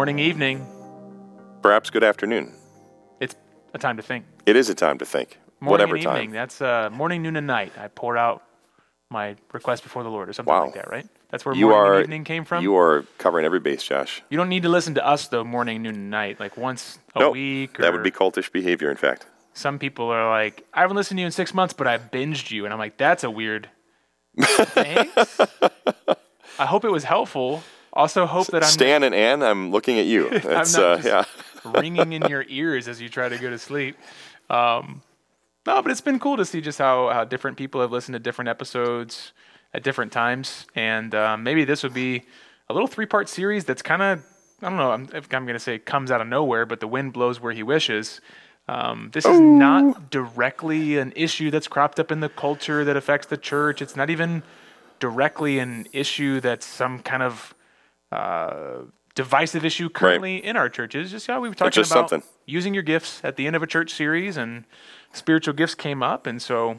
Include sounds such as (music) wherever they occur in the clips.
morning, evening. Perhaps good afternoon. It's a time to think. It is a time to think. Morning Whatever and time. That's uh, morning, noon, and night. I pour out my request before the Lord, or something Wow. like that, right? That's where You morning are and evening came from. You are covering every base, Josh. You don't need to listen to us though, morning, noon, and night, like once a Nope, week. Or That would be cultish behavior, in fact. Some people are like, I haven't listened to you in six months, but I binged you, and I'm like, that's a weird. (laughs) Thanks. I hope it was helpful. Also, hope that I'm Stan and Ann, I'm looking at you. (laughs) It's, uh, not yeah. (laughs) ringing in your ears as you try to go to sleep. Um, no, but it's been cool to see just how, how different people have listened to different episodes at different times. And um, maybe this would be a little three part series that's kind of, I don't know, I'm, if I'm going to say comes out of nowhere, but the wind blows where he wishes. Um, this is not directly an issue that's cropped up in the culture that affects the church. It's not even directly an issue that's some kind of uh, divisive issue currently in our churches. Just how we were talking about something. using your gifts at the end of a church series, and spiritual gifts came up, and so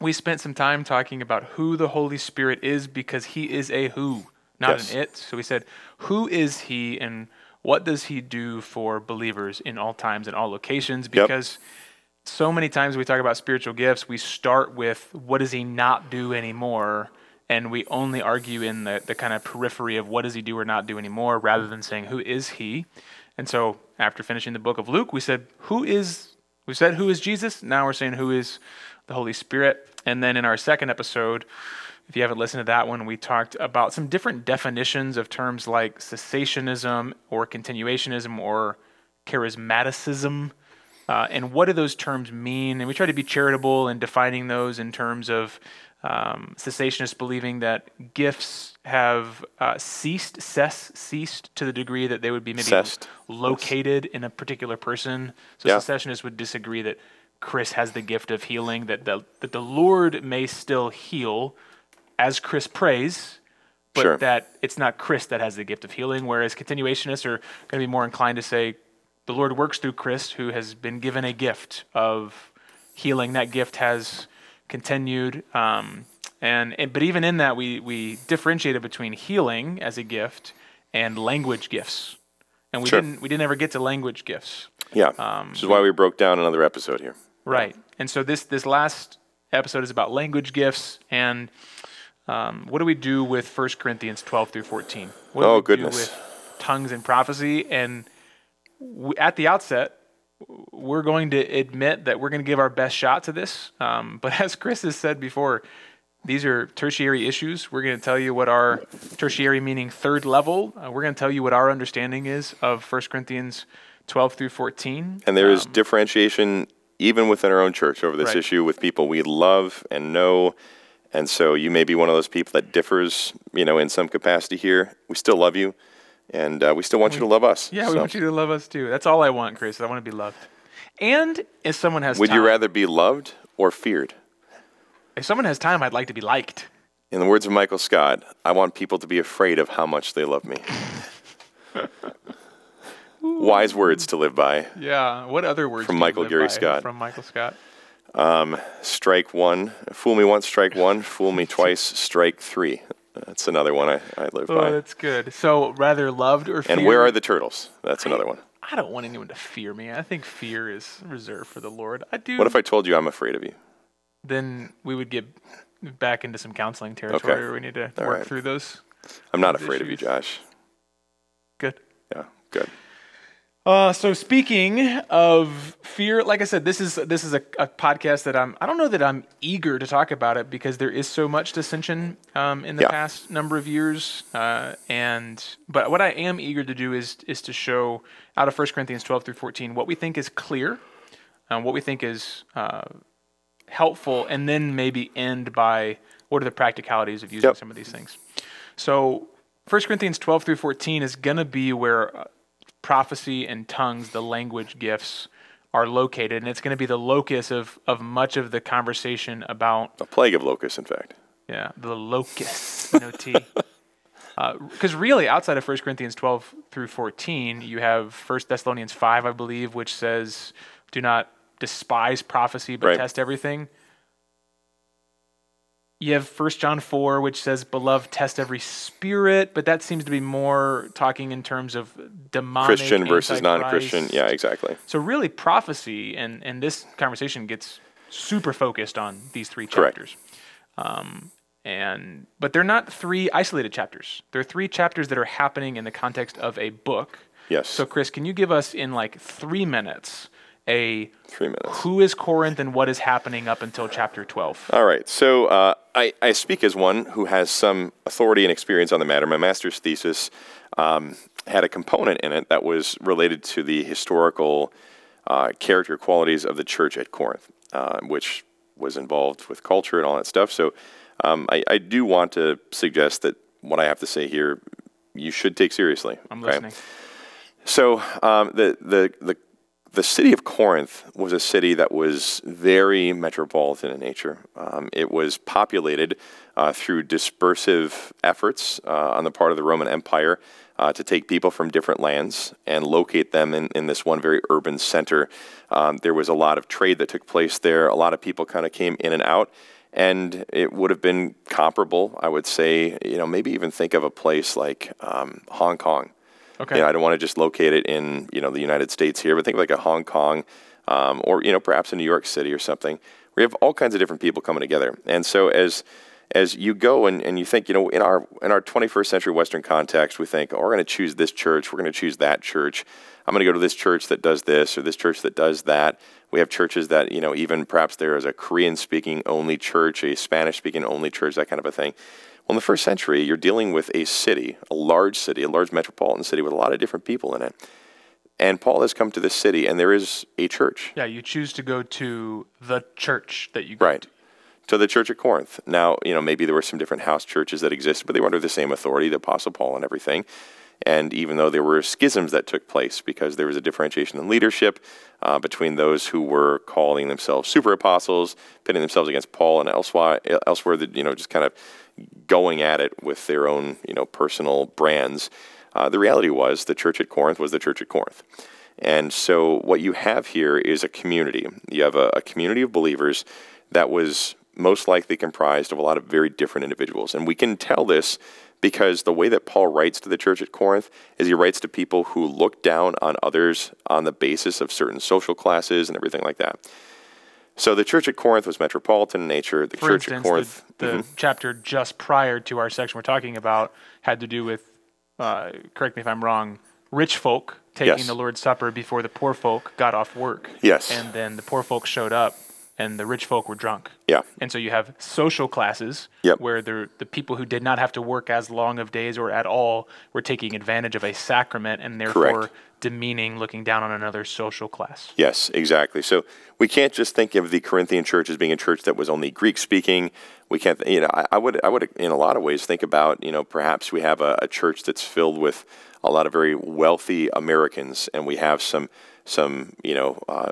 we spent some time talking about who the Holy Spirit is because He is a who, not Yes. an it. So we said, who is He, and what does He do for believers in all times and all locations? Because so many times we talk about spiritual gifts, we start with what does he not do anymore? And we only argue in the, the kind of periphery of what does he do or not do anymore rather than saying who is he? And so after finishing the book of Luke, we said, who is, we said who is Jesus? Now we're saying who is the Holy Spirit. And then in our second episode, if you haven't listened to that one, we talked about some different definitions of terms like cessationism or continuationism or charismaticism. Uh, and what do those terms mean? And we try to be charitable in defining those in terms of um, cessationists believing that gifts have uh, ceased, cess, ceased to the degree that they would be maybe Cessed. located in a particular person. So Yeah. cessationists would disagree that Chris has the gift of healing, that the, that the Lord may still heal as Chris prays, but Sure. that it's not Chris that has the gift of healing. Whereas continuationists are going to be more inclined to say the Lord works through Chris, who has been given a gift of healing. That gift has continued. Um, and, and but even in that, we we differentiated between healing as a gift and language gifts. And we Sure. didn't we didn't ever get to language gifts. Yeah. Um, Which is why we broke down another episode here. Right. And so this this last episode is about language gifts and um, what do we do with 1 Corinthians 12 through 14? What do Oh, we goodness. do with tongues and prophecy? And w- at the outset, we're going to admit that we're going to give our best shot to this. Um, (laughs) but as Chris has said before, these are tertiary issues. We're going to tell you what our tertiary meaning third level. Uh, we're going to tell you what our understanding is of 1 Corinthians 12 through 14. And there is Um, differentiation even within our own church over this Right. issue with people we love and know. And so you may be one of those people that differs, you know, in some capacity here. We still love you, and uh, we still want you to love us. Yeah, we want you to love us too. That's all I want, Chris. I want to be loved. And if someone has Would time, you rather be loved or feared? if someone has time, I'd like to be liked. In the words of Michael Scott, I want people to be afraid of how much they love me. (laughs) Wise words to live by. Yeah. What other words From Michael Gary Scott. From Michael Scott. Strike one. Fool me once, strike one. Fool me (laughs) twice, strike three. That's another one I, I live Oh, by. that's good. So rather loved or feared? And where are the turtles? That's another one. I don't want anyone to fear me. I think fear is reserved for the Lord. I do. What if I told you I'm afraid of you? then we would get back into some counseling territory Okay. where we need to All work right. through those. I'm not afraid of you. Josh. Good. Yeah, good. Uh, so speaking of fear, like I said, this is this is a, a podcast that I'm. I don't know that I'm eager to talk about it because there is so much dissension um, in the Yeah. past number of years. Uh, and but what I am eager to do is is to show out of 1 Corinthians 12 through 14 what we think is clear, um, what we think is uh, helpful, and then maybe end by what are the practicalities of using Yep. some of these things. So 1 Corinthians 12 through 14 is going to be where uh, prophecy and tongues, the language gifts, are located. And it's going to be the locus of, of much of the conversation about, A plague of locusts, in fact. yeah, the locus, no T. (laughs) Uh, because really, outside of 1 Corinthians 12 through 14, you have 1 Thessalonians 5, I believe, which says, do not despise prophecy, but Right. test everything. You have 1 John 4, which says, Beloved, test every spirit, but that seems to be more talking in terms of demonic. Christian versus non-Christian. Yeah, exactly. So, really, prophecy and, and this conversation gets super focused on these three chapters. Um, and but they're not three isolated chapters. They're three chapters that are happening in the context of a book. Yes. So, Chris, can you give us in like three minutes a Three minutes. who is Corinth and what is happening up until chapter 12? All right. So uh, I, I speak as one who has some authority and experience on the matter. My master's thesis um, had a component in it that was related to the historical uh, character qualities of the church at Corinth, uh, which was involved with culture and all that stuff. So um, I, I do want to suggest that what I have to say here you should take seriously. I'm okay? listening. So um, the, the the the city of Corinth was a city that was very metropolitan in nature. Um, it was populated uh, through dispersive efforts uh, on the part of the Roman Empire uh, to take people from different lands and locate them in, in this one very urban center. Um, there was a lot of trade that took place there. A lot of people kind of came in and out. And it would have been comparable, I would say, you know, maybe even think of a place like um, Hong Kong. Okay. You know, I don't want to just locate it in you know the United States here, but think of like a Hong Kong, um, or you know perhaps in New York City or something. We have all kinds of different people coming together, and so as as you go and, and you think, you know, in our in our 21st century Western context, we think, oh, we're going to choose this church, we're going to choose that church. I'm going to go to this church that does this or this church that does that. We have churches that, you know, even perhaps there is a Korean speaking only church, a Spanish speaking only church, that kind of a thing. Well, in the first century, you're dealing with a city, a large city, a large metropolitan city with a lot of different people in it. And Paul has come to this city, and there is a church. Yeah, you choose to go to the church that you go Right. to. To the church at Corinth. Now, you know, maybe there were some different house churches that existed, but they were under the same authority, the Apostle Paul and everything. And even though there were schisms that took place because there was a differentiation in leadership uh, between those who were calling themselves super apostles, pitting themselves against Paul, and elsewhere, elsewhere that you know just kind of going at it with their own you know personal brands. Uh, the reality was the church at Corinth was the church at Corinth. And so what you have here is a community. You have a, a community of believers that was most likely comprised of a lot of very different individuals. And we can tell this because the way that Paul writes to the church at Corinth is he writes to people who look down on others on the basis of certain social classes and everything like that. So the church at Corinth was metropolitan in nature. The For church instance, at Corinth, the, the chapter just prior to our section we're talking about had to do with, uh, correct me if I'm wrong, rich folk taking Yes. the Lord's Supper before the poor folk got off work. Yes. And then the poor folk showed up and the rich folk were drunk. yeah, And so you have social classes Yep. where the the people who did not have to work as long of days or at all were taking advantage of a sacrament and therefore Correct. demeaning, looking down on another social class. Yes, exactly. So we can't just think of the Corinthian church as being a church that was only Greek speaking. We can't, you know, I, I would, I would, in a lot of ways, think about, you know, perhaps we have a, a church that's filled with a lot of very wealthy Americans, and we have some, some, you know, uh,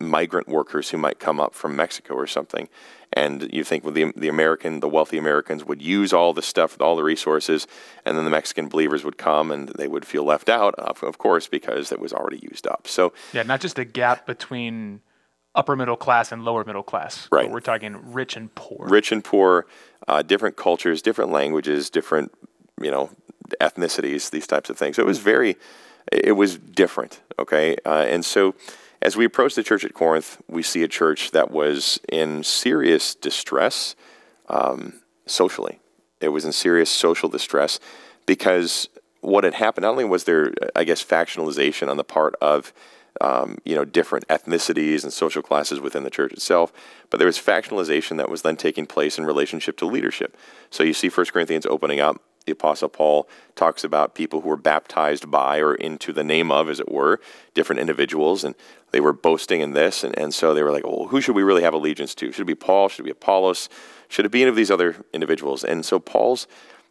migrant workers who might come up from Mexico or something. And you think, well, the, the American, the wealthy Americans would use all the stuff, all the resources, and then the Mexican believers would come and they would feel left out, of, of course, because it was already used up. So, Yeah, not just a gap between upper middle class and lower middle class. Right. We're talking rich and poor. rich and poor, uh, different cultures, different languages, different you know ethnicities, these types of things. So it was very, it was different. Okay, uh, and so as we approach the church at Corinth, we see a church that was in serious distress um, socially. It was in serious social distress because what had happened not only was there, I guess, factionalization on the part of um, you know different ethnicities and social classes within the church itself, but there was factionalization that was then taking place in relationship to leadership. So you see First Corinthians opening up. The Apostle Paul talks about people who were baptized by or into the name of, as it were, different individuals, and they were boasting in this, and, and so they were like, well, who should we really have allegiance to? Should it be Paul? Should it be Apollos? Should it be any of these other individuals? And so Paul's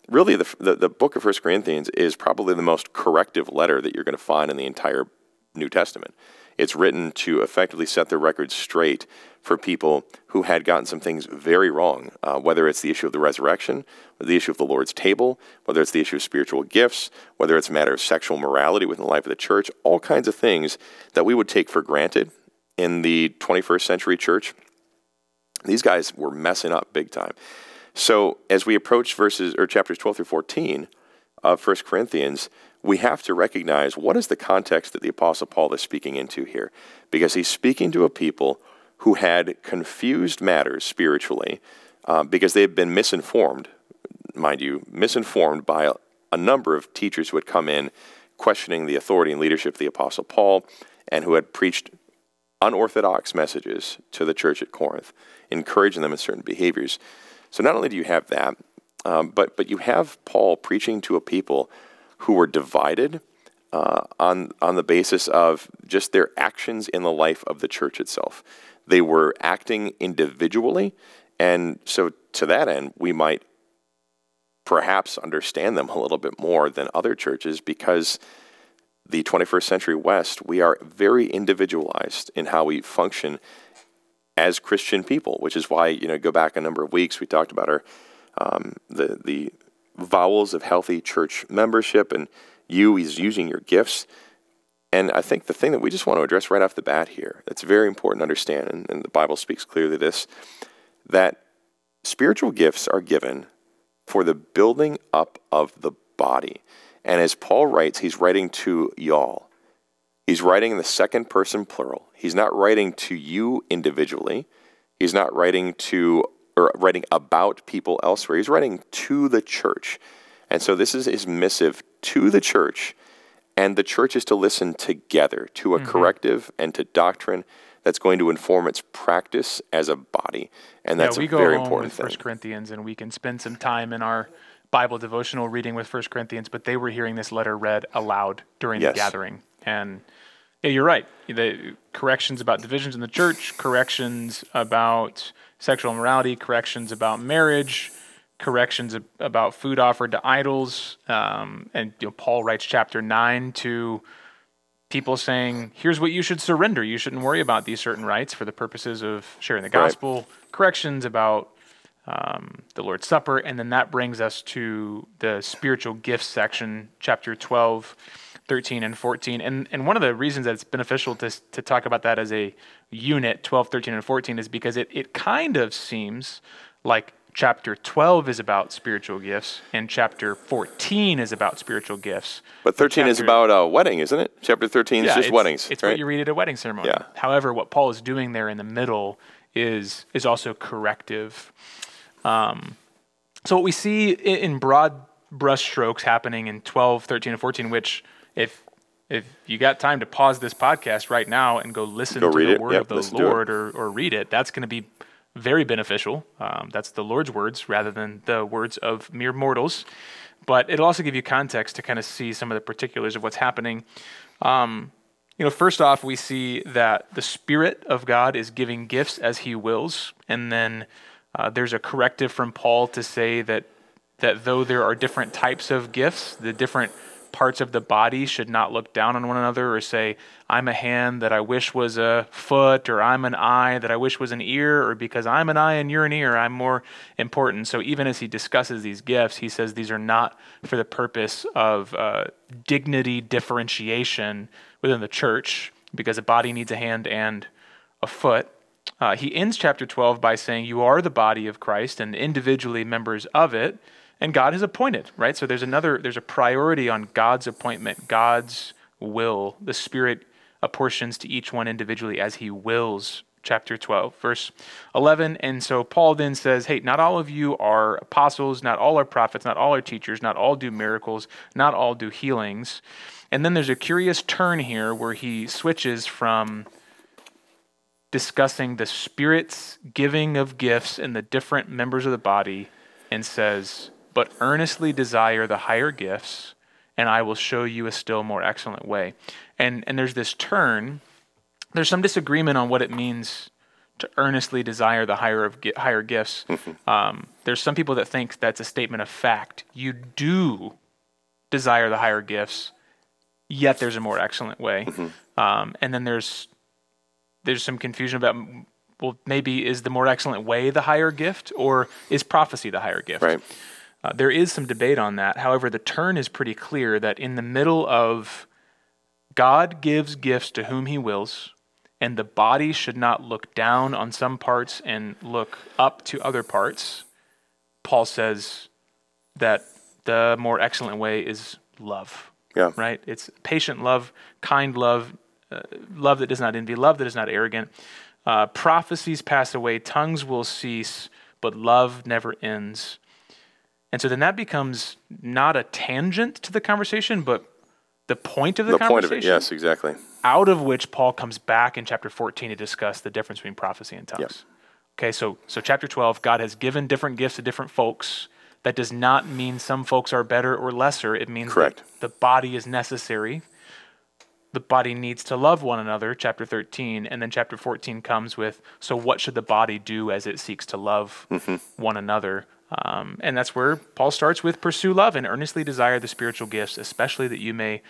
really the, the, the book of First Corinthians is probably the most corrective letter that you're going to find in the entire New Testament. It's written to effectively set the record straight for people who had gotten some things very wrong, uh, whether it's the issue of the resurrection, the issue of the Lord's table, whether it's the issue of spiritual gifts, whether it's a matter of sexual morality within the life of the church, all kinds of things that we would take for granted in the 21st century church. These guys were messing up big time. So as we approach verses or chapters 12 through 14 of 1 Corinthians, we have to recognize what is the context that the Apostle Paul is speaking into here. Because he's speaking to a people who had confused matters spiritually uh, because they had been misinformed, mind you, misinformed by a, a number of teachers who had come in questioning the authority and leadership of the Apostle Paul and who had preached unorthodox messages to the church at Corinth, encouraging them in certain behaviors. So not only do you have that, um, but but you have Paul preaching to a people who were divided uh, on on the basis of just their actions in the life of the church itself. They were acting individually, and so to that end, we might perhaps understand them a little bit more than other churches because the 21st century West, we are very individualized in how we function as Christian people, which is why you know go back a number of weeks we talked about our um, the the vowels of healthy church membership, and you is using your gifts. And I think the thing that we just want to address right off the bat here, that's very important to understand, and, and the Bible speaks clearly this, that spiritual gifts are given for the building up of the body. And as Paul writes, he's writing to y'all. He's writing in the second person plural. He's not writing to you individually. He's not writing to or writing about people elsewhere. He's writing to the church. And so this is his missive to the church. And the church is to listen together to a mm-hmm. corrective and to doctrine that's going to inform its practice as a body. And that's yeah, we a very go important with thing. First Corinthians and we can spend some time in our Bible devotional reading with First Corinthians, but they were hearing this letter read aloud during yes. the gathering. And yeah, you're right. The corrections about divisions in the church, corrections about sexual morality, corrections about marriage, corrections about food offered to idols. Um, and you know, Paul writes chapter 9 to people saying, here's what you should surrender. You shouldn't worry about these certain rights for the purposes of sharing the gospel. Right. Corrections about um, the Lord's Supper. And then that brings us to the spiritual gifts section, chapter 12, 13, and 14. And, and one of the reasons that it's beneficial to, to talk about that as a unit, 12, 13, and 14, is because it, it kind of seems like chapter 12 is about spiritual gifts and chapter 14 is about spiritual gifts. But 13 chapter, is about a wedding, isn't it? Chapter 13 is yeah, just it's, weddings. It's right? what you read at a wedding ceremony. Yeah. However, what Paul is doing there in the middle is is also corrective. Um, so what we see in broad brushstrokes happening in 12, 13, and 14, which if if you got time to pause this podcast right now and go listen go to the it. word yep, of the Lord or, or read it, that's going to be very beneficial. Um, that's the Lord's words rather than the words of mere mortals. But it'll also give you context to kind of see some of the particulars of what's happening. Um, you know, first off, we see that the Spirit of God is giving gifts as He wills, and then uh, there's a corrective from Paul to say that that though there are different types of gifts, the different parts of the body should not look down on one another or say, I'm a hand that I wish was a foot, or I'm an eye that I wish was an ear, or because I'm an eye and you're an ear, I'm more important. So even as he discusses these gifts, he says these are not for the purpose of uh, dignity differentiation within the church, because a body needs a hand and a foot. Uh, he ends chapter 12 by saying, You are the body of Christ and individually members of it and God has appointed, right? So there's another, there's a priority on God's appointment, God's will. The Spirit apportions to each one individually as He wills. Chapter 12, verse 11. And so Paul then says, Hey, not all of you are apostles, not all are prophets, not all are teachers, not all do miracles, not all do healings. And then there's a curious turn here where he switches from discussing the Spirit's giving of gifts in the different members of the body and says, but earnestly desire the higher gifts, and I will show you a still more excellent way. And, and there's this turn, there's some disagreement on what it means to earnestly desire the higher of higher gifts. (laughs) Mm-hmm. Um, there's some people that think that's a statement of fact. You do desire the higher gifts, yet there's a more excellent way. Mm-hmm. Um, and then there's there's some confusion about well, maybe is the more excellent way the higher gift, or is prophecy the higher gift? Right. Uh, there is some debate on that. However, the turn is pretty clear that in the middle of God gives gifts to whom he wills, and the body should not look down on some parts and look up to other parts. Paul says that the more excellent way is love. Yeah. Right? It's patient love, kind love, uh, love that does not envy, love that is not arrogant. Uh, prophecies pass away, tongues will cease, but love never ends. And so then that becomes not a tangent to the conversation, but the point of the, conversation. The conversation. point of it, yes, exactly. Out of which Paul comes back in chapter 14 to discuss the difference between prophecy and tongues. Yep. Okay, so so chapter 12, God has given different gifts to different folks. That does not mean some folks are better or lesser. It means Correct. the body is necessary. The body needs to love one another, chapter 13. And then chapter 14 comes with so what should the body do as it seeks to love mm-hmm. one another? Um, and that's where Paul starts with pursue love and earnestly desire the spiritual gifts, especially that you may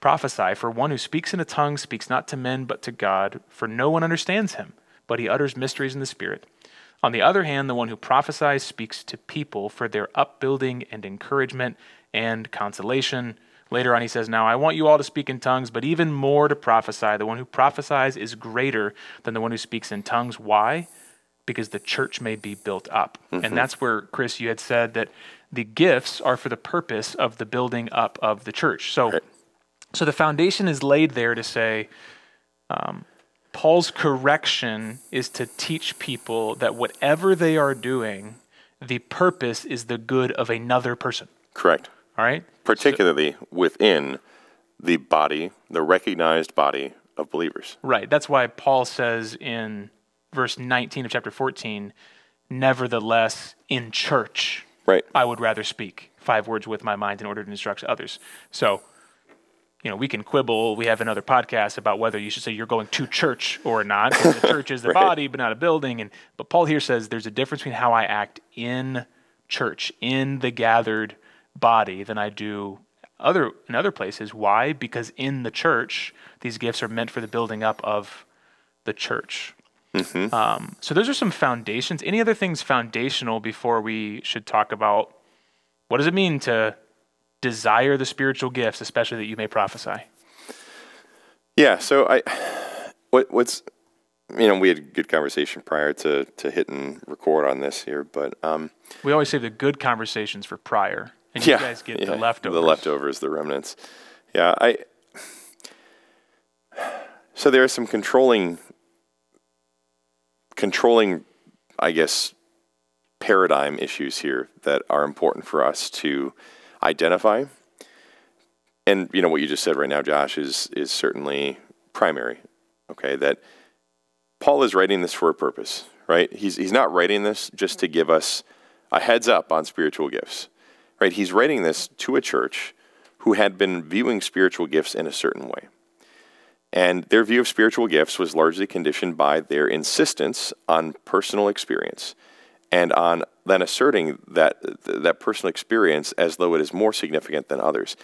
prophesy. For one who speaks in a tongue speaks not to men but to God, for no one understands him, but he utters mysteries in the Spirit. On the other hand, the one who prophesies speaks to people for their upbuilding and encouragement and consolation. Later on, he says, Now I want you all to speak in tongues, but even more to prophesy. The one who prophesies is greater than the one who speaks in tongues. Why? Because the church may be built up. And that's where, Chris, you had said that the gifts are for the purpose of the building up of the church. So, Right. so the foundation is laid there to say, um, Paul's correction is to teach people that whatever they are doing, the purpose is the good of another person. Correct. All right? Particularly within the body, the recognized body of believers. Right. That's why Paul says in verse 19 of chapter 14, nevertheless, in church, Right. I would rather speak five words with my mind in order to instruct others. So, you know, we can quibble. We have another podcast about whether you should say you're going to church or not. the church is the (laughs) Right. body, but not a building. And but Paul here says there's a difference between how I act in church, in the gathered body, than I do other in other places. Why? Because in the church, these gifts are meant for the building up of the church. Um, so those are some foundations. Any other things foundational before we should talk about what does it mean to desire the spiritual gifts, especially that you may prophesy? Yeah. So I, what what's, you know, we had a good conversation prior to to hitting record on this here, but um, We always save the good conversations for prior, and yeah, you guys get yeah, the leftovers. the leftovers, the remnants. Yeah. I. So there are some controlling, controlling, I guess, paradigm issues here that are important for us to identify. And you know what you just said right now, Josh, is is certainly primary. Okay, that Paul is writing this for a purpose, right? He's he's not writing this just to give us a heads up on spiritual gifts, right? He's writing this to a church who had been viewing spiritual gifts in a certain way. And their view of spiritual gifts was largely conditioned by their insistence on personal experience and on then asserting that, that personal experience as though it is more significant than others.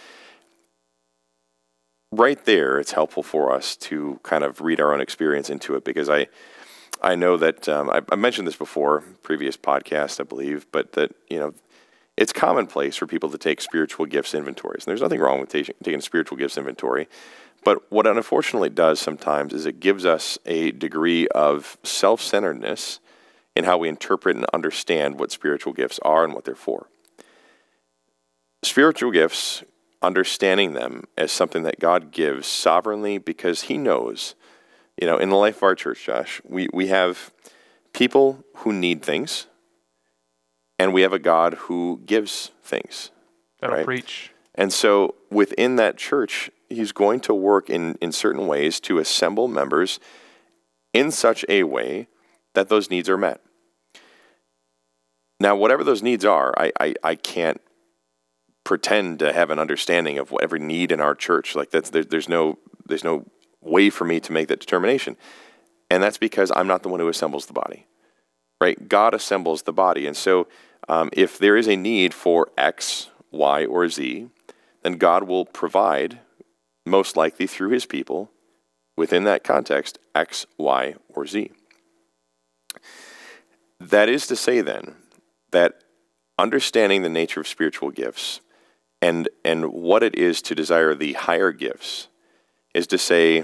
Right there, it's helpful for us to kind of read our own experience into it because I, I know that um, I, I mentioned this before, previous podcast, I believe, but that you know, it's commonplace for people to take spiritual gifts inventories. And there's nothing wrong with taking, taking a spiritual gifts inventory. But what it unfortunately does sometimes is it gives us a degree of self centeredness in how we interpret and understand what spiritual gifts are and what they're for. Spiritual gifts, understanding them as something that God gives sovereignly because He knows, you know, in the life of our church, Josh, we, we have people who need things, and we have a God who gives things. That'll right. preach. And so within that church, he's going to work in, in certain ways to assemble members in such a way that those needs are met. Now, whatever those needs are, I, I, I can't pretend to have an understanding of every need in our church. Like that's there, there's no there's no way for me to make that determination, and that's because I'm not the one who assembles the body, right? God assembles the body, and so um, if there is a need for X, Y, or Z, then God will provide, most likely through His people, within that context, X, Y, or Z. That is to say, then, that understanding the nature of spiritual gifts and, and what it is to desire the higher gifts is to say,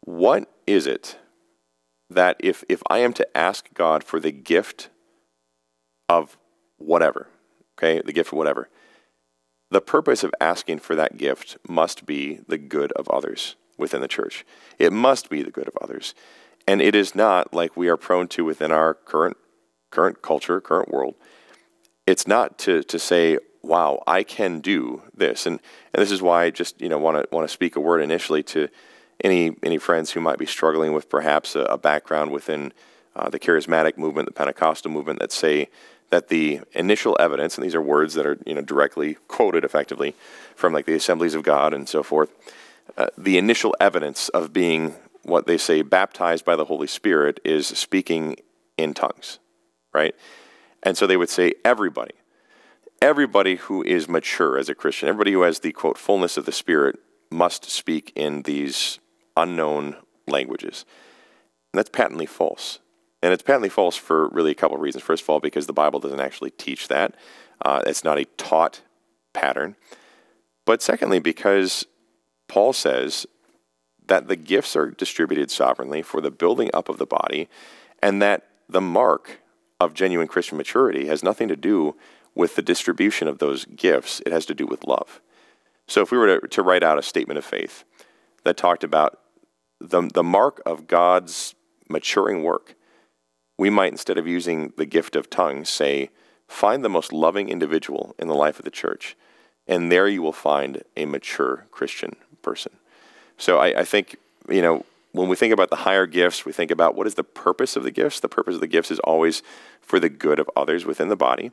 what is it that if, if I am to ask God for the gift of whatever, okay, the gift of whatever. The purpose of asking for that gift must be the good of others within the church. It must be the good of others. And it is not like we are prone to within our current current culture, current world. It's not to, to say, wow, I can do this. And, and this is why I just, you know, want to want to speak a word initially to any any friends who might be struggling with perhaps a, a background within uh, the charismatic movement, the Pentecostal movement, that say that the initial evidence, and these are words that are you know directly quoted effectively from like the Assemblies of God and so forth, uh, the initial evidence of being what they say baptized by the Holy Spirit is speaking in tongues, right? And so they would say everybody, everybody who is mature as a Christian, everybody who has the quote fullness of the Spirit must speak in these unknown languages. And that's patently false. And it's patently false for really a couple of reasons. First of all, because the Bible doesn't actually teach that, uh, it's not a taught pattern. But secondly, because Paul says that the gifts are distributed sovereignly for the building up of the body, and that the mark of genuine Christian maturity has nothing to do with the distribution of those gifts, it has to do with love. So if we were to, to write out a statement of faith that talked about the, the mark of God's maturing work, we might, instead of using the gift of tongues, say, find the most loving individual in the life of the church, and there you will find a mature Christian person. So I, I think, you know, when we think about the higher gifts, we think about what is the purpose of the gifts. The purpose of the gifts is always for the good of others within the body.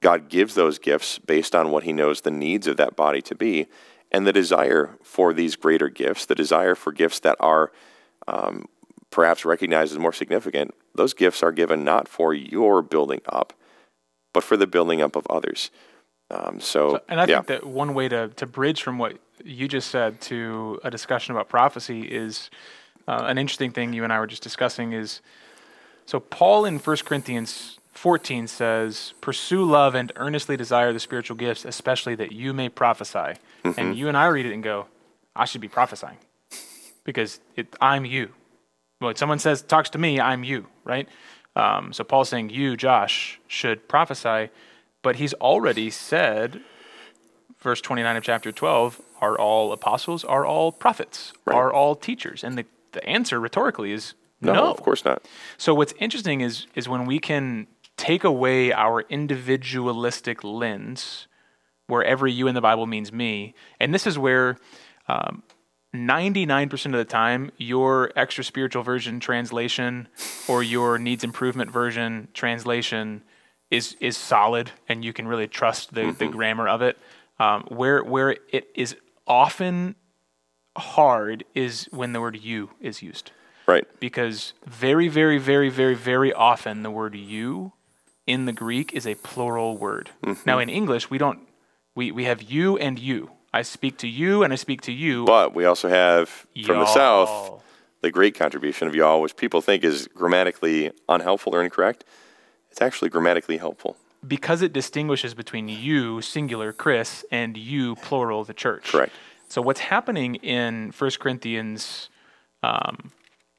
God gives those gifts based on what he knows the needs of that body to be. And the desire for these greater gifts, the desire for gifts that are um, perhaps recognized as more significant, those gifts are given not for your building up, but for the building up of others. Um, so, so, and I yeah. think that one way to, to bridge from what you just said to a discussion about prophecy is uh, an interesting thing you and I were just discussing is so Paul in 1 Corinthians 14 says, Pursue love and earnestly desire the spiritual gifts, especially that you may prophesy. Mm-hmm. And you and I read it and go, I should be prophesying because it, I'm you. When someone says, talks to me, I'm you, right? Um, so Paul's saying, You, Josh, should prophesy. But he's already said, verse 29 of chapter 12, are all apostles? Are all prophets? Right. Are all teachers? And the, the answer rhetorically is no, no, of course not. So what's interesting is is when we can take away our individualistic lens, where every you in the Bible means me, and this is where um, 99% of the time, your extra spiritual version translation or your needs improvement version translation is is solid, and you can really trust the, mm-hmm. the grammar of it. Um, where where it is often hard is when the word you is used. Right. Because very, very, very, very, very often the word you in the Greek is a plural word. Mm-hmm. Now in English we don't we, we have you and you. I speak to you and I speak to you. But we also have from y'all. the South the great contribution of y'all, which people think is grammatically unhelpful or incorrect. It's actually grammatically helpful. Because it distinguishes between you, singular, Chris, and you, plural, the church. Correct. So what's happening in 1 Corinthians, um,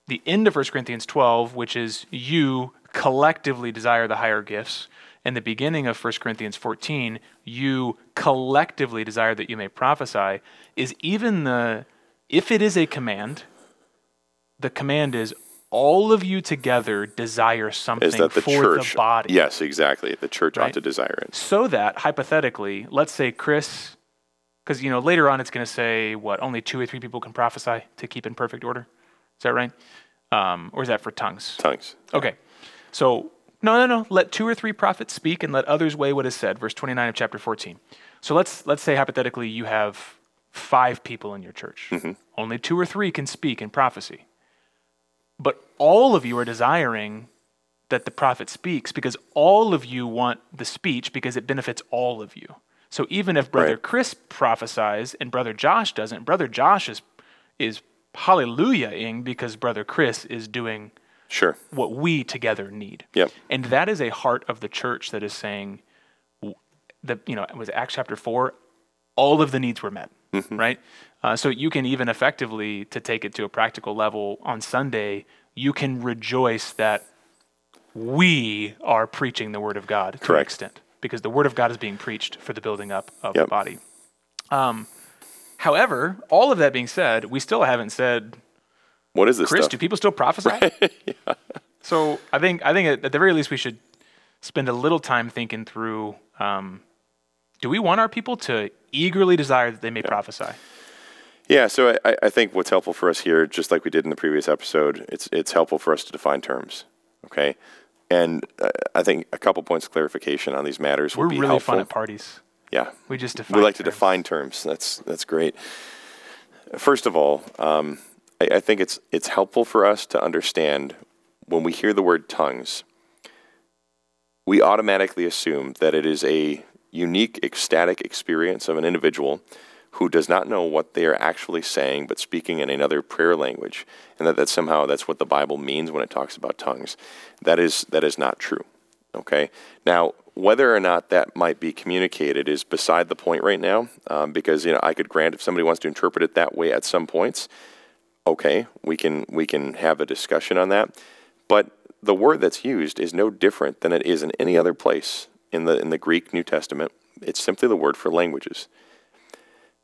the end of 1 Corinthians 12, which is you collectively desire the higher gifts, and the beginning of 1 Corinthians 14, you collectively desire that you may prophesy, is even the, if it is a command, the command is all of you together desire something is that the for church, the body. Yes, exactly. The church right? ought to desire it. So that, hypothetically, let's say Chris because you know later on it's going to say what only two or three people can prophesy to keep in perfect order. Is that right? Um, or is that for tongues? Tongues. Okay. So no, no, no. Let two or three prophets speak, and let others weigh what is said. Verse twenty-nine of chapter fourteen. So let's let's say hypothetically you have five people in your church. Mm-hmm. Only two or three can speak in prophecy. But all of you are desiring that the prophet speaks because all of you want the speech because it benefits all of you. So even if Brother right. Chris prophesies and Brother Josh doesn't, Brother Josh is is hallelujahing because Brother Chris is doing sure what we together need. Yep. And that is a heart of the church that is saying that you know it was Acts chapter four, all of the needs were met, mm-hmm. right? Uh, so you can even effectively to take it to a practical level on Sunday, you can rejoice that we are preaching the word of God to Correct. an extent. because the word of God is being preached for the building up of Yep. the body. Um, however, all of that being said, we still haven't said, What is this Chris, stuff? do people still prophesy? (laughs) So I think I think at, the very least we should spend a little time thinking through. Um, do we want our people to eagerly desire that they may prophesy? Yeah, so I, I think what's helpful for us here, just like we did in the previous episode, it's it's helpful for us to define terms, okay? And uh, I think a couple points of clarification on these matters would We're be really helpful. fun at parties. yeah, We just define. we like to define terms. That's that's great. First of all, um, I, I think it's it's helpful for us to understand when we hear the word tongues, we automatically assume that it is a unique ecstatic experience of an individual who does not know what they are actually saying but speaking in another prayer language and that, that somehow that's what the bible means when it talks about tongues. That is that is not true okay? Now whether or not that might be communicated is beside the point right now um, because you know i could grant if somebody wants to interpret it that way at some points okay we can we can have a discussion on that but the word that's used is no different than it is in any other place in the in the Greek New Testament. It's simply the word for languages.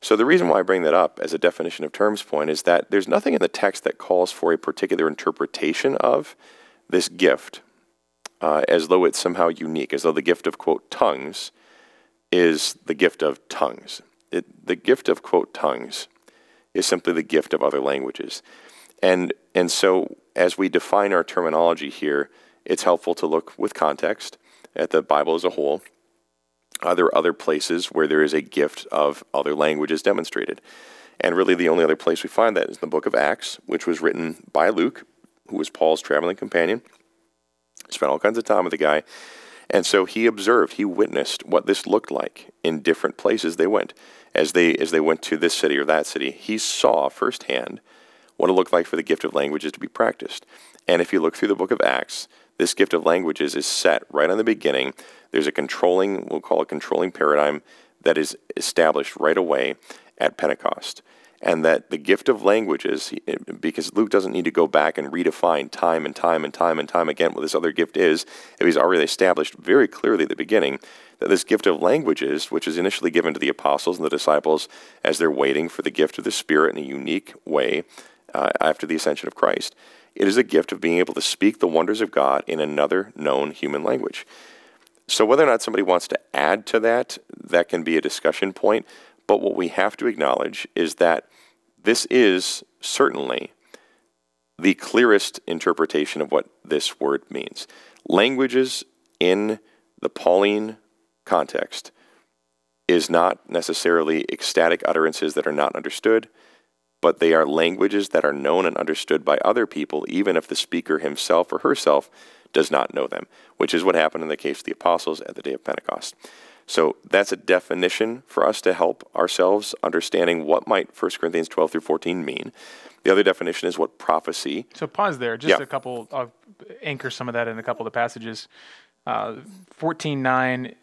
So the reason why I bring that up as a definition of terms point is that there's nothing in the text that calls for a particular interpretation of this gift uh, as though it's somehow unique, as though the gift of quote tongues is the gift of tongues. It, the gift of quote tongues is simply the gift of other languages. And and so as we define our terminology here, it's helpful to look with context at the Bible as a whole. Are there other places where there is a gift of other languages demonstrated? And really, the only other place we find that is the book of Acts, which was written by Luke, who was Paul's traveling companion. Spent all kinds of time with the guy. And so he observed, he witnessed what this looked like in different places they went. As they as they went to this city or that city, he saw firsthand what it looked like for the gift of languages to be practiced. And if you look through the book of Acts, this gift of languages is set right on the beginning. There's a controlling, we'll call it controlling paradigm that is established right away at Pentecost. And that the gift of languages, because Luke doesn't need to go back and redefine time and time and time and time again what this other gift is, if he's already established very clearly at the beginning this gift of languages, which is initially given to the apostles and the disciples as they're waiting for the gift of the Spirit in a unique way uh, after the ascension of Christ, it is a gift of being able to speak the wonders of God in another known human language. So, whether or not somebody wants to add to that, that can be a discussion point. But what we have to acknowledge is that this is certainly the clearest interpretation of what this word means. Languages in the Pauline context is not necessarily ecstatic utterances that are not understood, but they are languages that are known and understood by other people, even if the speaker himself or herself does not know them, which is what happened in the case of the apostles at the day of Pentecost. So that's a definition for us to help ourselves understanding what might 1 Corinthians 12 through 14 mean. The other definition is what prophecy. So pause there. Just Yeah. a couple. I'll anchor some of that in a couple of the passages. Uh, Fourteen nine.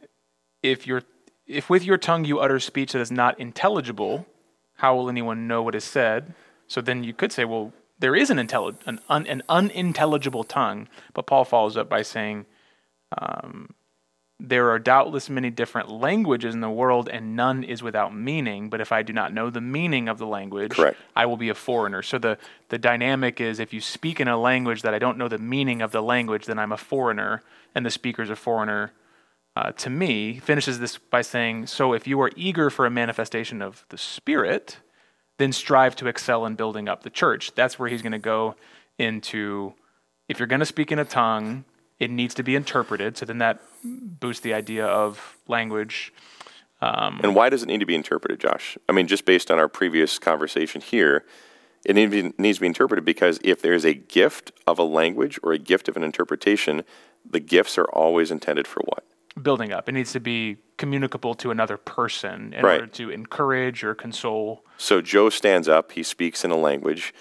If your if with your tongue you utter speech that is not intelligible, how will anyone know what is said? So then you could say, well, there is an intelli- an, un, an unintelligible tongue. But Paul follows up by saying, um, there are doubtless many different languages in the world, and none is without meaning. But if I do not know the meaning of the language, Correct. I will be a foreigner. So the, the dynamic is if you speak in a language that I don't know the meaning of the language, then I'm a foreigner, and the speaker's a foreigner uh, to me. Finishes this by saying, So if you are eager for a manifestation of the Spirit, then strive to excel in building up the church. That's where he's going to go into if you're going to speak in a tongue, it needs to be interpreted. So then that boosts the idea of language. And why does it need to be interpreted, Josh? I mean, just based on our previous conversation here, it need be- needs to be interpreted because if there's a gift of a language or a gift of an interpretation, the gifts are always intended for what? Building up. It needs to be communicable to another person in Right. order to encourage or console. So Joe stands up, he speaks in a language.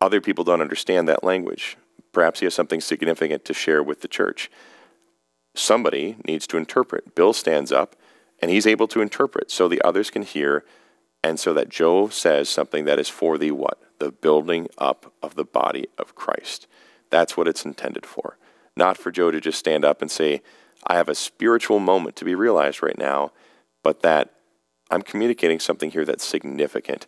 Other people don't understand that language. Perhaps he has something significant to share with the church. Somebody needs to interpret. Bill stands up and he's able to interpret so the others can hear and so that Joe says something that is for the what? The building up of the body of Christ. That's what it's intended for. Not for Joe to just stand up and say, I have a spiritual moment to be realized right now, but that I'm communicating something here that's significant,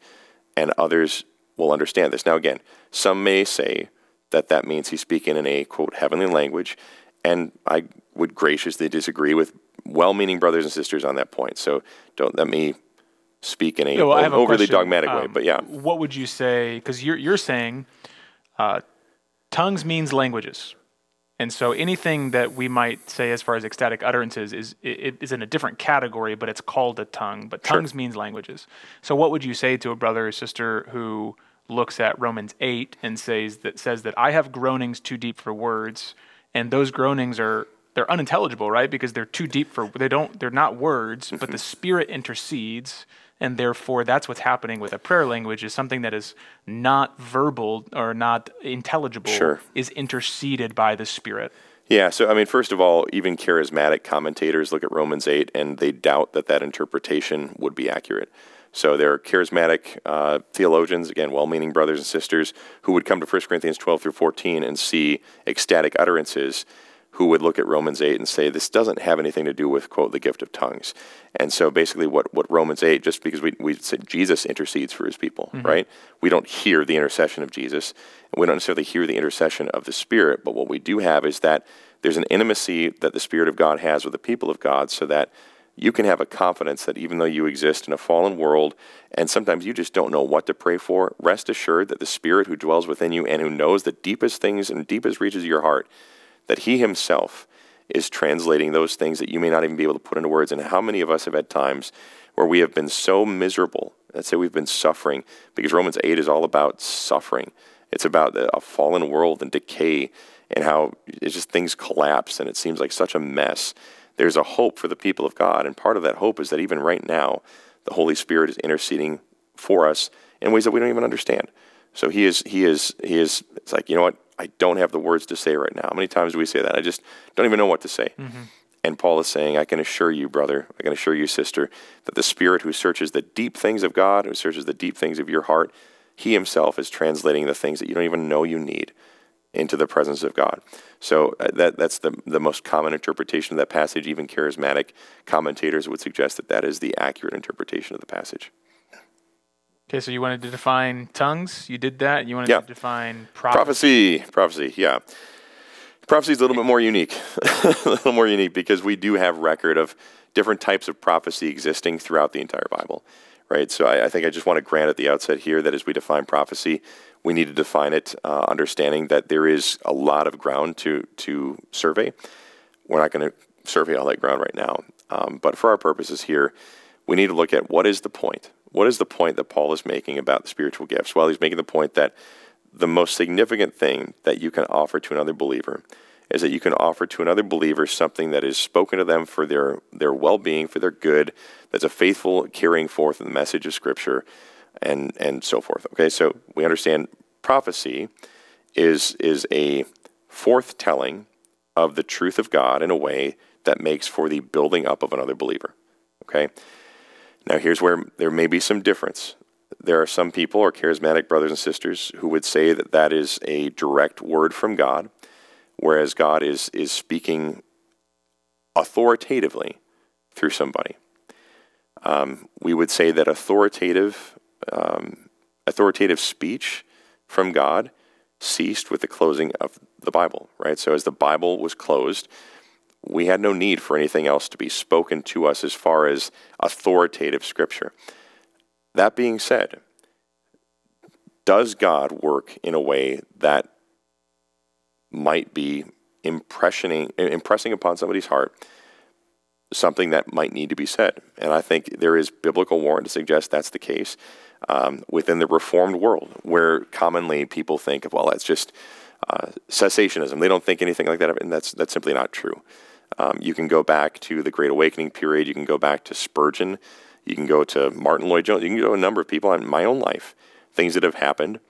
and others will understand this. Now, again, some may say that that means he's speaking in a quote heavenly language, and I would graciously disagree with well-meaning brothers and sisters on that point. So don't let me speak in a Yeah, well, have a overly question. dogmatic way. Um, But yeah, What would you say? Because you're you're saying uh, tongues means languages, and so anything that we might say as far as ecstatic utterances is it is in a different category, but it's called a tongue. But Sure. tongues means languages. So what would you say to a brother or sister who looks at Romans eight and says that says that I have groanings too deep for words, and those groanings are they're unintelligible, right? Because they're too deep for they don't they're not words, but the (laughs) Spirit intercedes, and therefore that's what's happening with a prayer language is something that is not verbal or not intelligible Sure. is interceded by the Spirit. Yeah, so I mean, first of all, even charismatic commentators look at Romans 8 and they doubt that that interpretation would be accurate. So there are charismatic uh, theologians, again, well meaning brothers and sisters, who would come to 1 Corinthians 12 through 14 and see ecstatic utterances, who would look at Romans 8 and say, this doesn't have anything to do with, quote, the gift of tongues. And so basically, what, what Romans 8, just because we, we said Jesus intercedes for his people, mm-hmm. right? We don't hear the intercession of Jesus, we don't necessarily hear the intercession of the Spirit, but what we do have is that there's an intimacy that the Spirit of God has with the people of God so that you can have a confidence that even though you exist in a fallen world and sometimes you just don't know what to pray for, rest assured that the Spirit who dwells within you and who knows the deepest things and deepest reaches of your heart, that He Himself is translating those things that you may not even be able to put into words. And how many of us have had times where we have been so miserable, let's say we've been suffering, because Romans 8 is all about suffering. It's about a fallen world and decay and how it's just things collapse and it seems like such a mess. There's a hope for the people of God, and part of that hope is that even right now, the Holy Spirit is interceding for us in ways that we don't even understand. So he is, he is, he is. It's like you know what? I don't have the words to say right now. How many times do we say that? I just don't even know what to say. And Paul is saying, I can assure you, brother, I can assure you, sister, that the Spirit who searches the deep things of God, who searches the deep things of your heart, he himself is translating the things that you don't even know you need into the presence of God. So uh, that that's the the most common interpretation of that passage. Even charismatic commentators would suggest that that is the accurate interpretation of the passage. Okay, so you wanted to define tongues. You did that. You wanted Yeah. to define prophecy. Prophecy, prophecy, yeah. Prophecy is a little bit more unique, (laughs) a little more unique because we do have record of different types of prophecy existing throughout the entire Bible, right? So I, I think I just want to grant at the outset here that as we define prophecy, we need to define it, uh, understanding that there is a lot of ground to to survey. We're not going to survey all that ground right now, um, but for our purposes here, we need to look at what is the point. What is the point that Paul is making about the spiritual gifts? Well, he's making the point that the most significant thing that you can offer to another believer is that you can offer to another believer something that is spoken to them for their, their well being, for their good, that's a faithful carrying forth of the message of Scripture, and, and so forth. Okay, so we understand prophecy is, is a forthtelling of the truth of God in a way that makes for the building up of another believer. Okay? Now, here's where there may be some difference. There are some people, or charismatic brothers and sisters, who would say that that is a direct word from God, whereas God is, is speaking authoritatively through somebody. Um, we would say that authoritative, um, authoritative speech from God ceased with the closing of the Bible, right? So as the Bible was closed, we had no need for anything else to be spoken to us as far as authoritative scripture. That being said, does God work in a way that might be impressioning, impressing upon somebody's heart something that might need to be said? And I think there is biblical warrant to suggest that's the case um, within the Reformed world, where commonly people think of, well, that's just uh, cessationism. They don't think anything like that, and that's that's simply not true. Um, you can go back to the Great Awakening period. You can go back to Spurgeon. You can go to Martyn Lloyd-Jones. You can go to a number of people in my own life, things that have happened